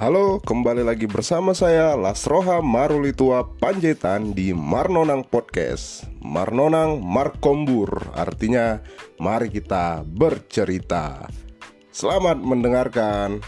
Halo, kembali lagi bersama saya Lasroha Marulitua Panjaitan di Marnonang Podcast. Marnonang Markombur Artinya, mari kita bercerita. Selamat mendengarkan.